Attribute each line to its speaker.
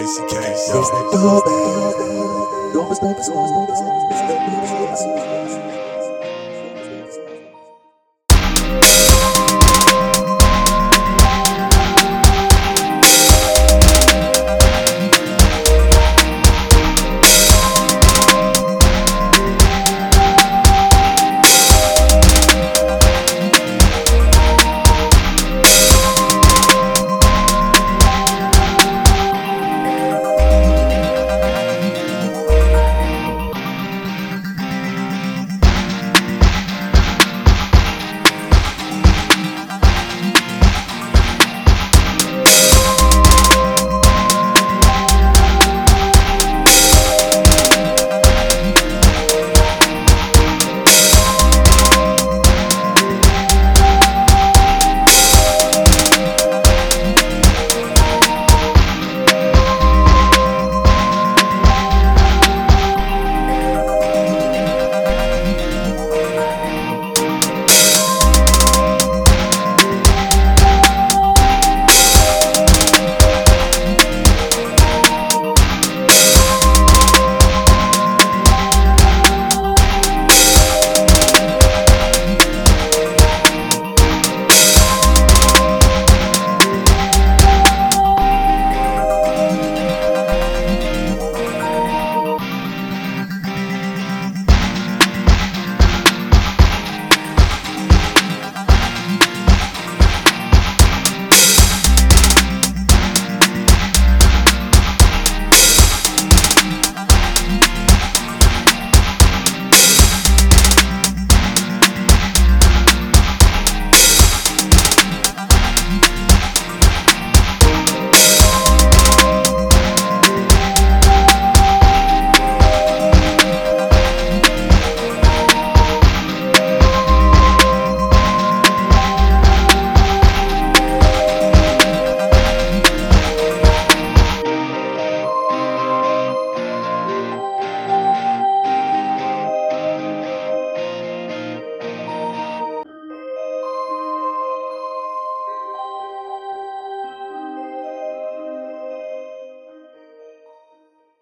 Speaker 1: Casey Case,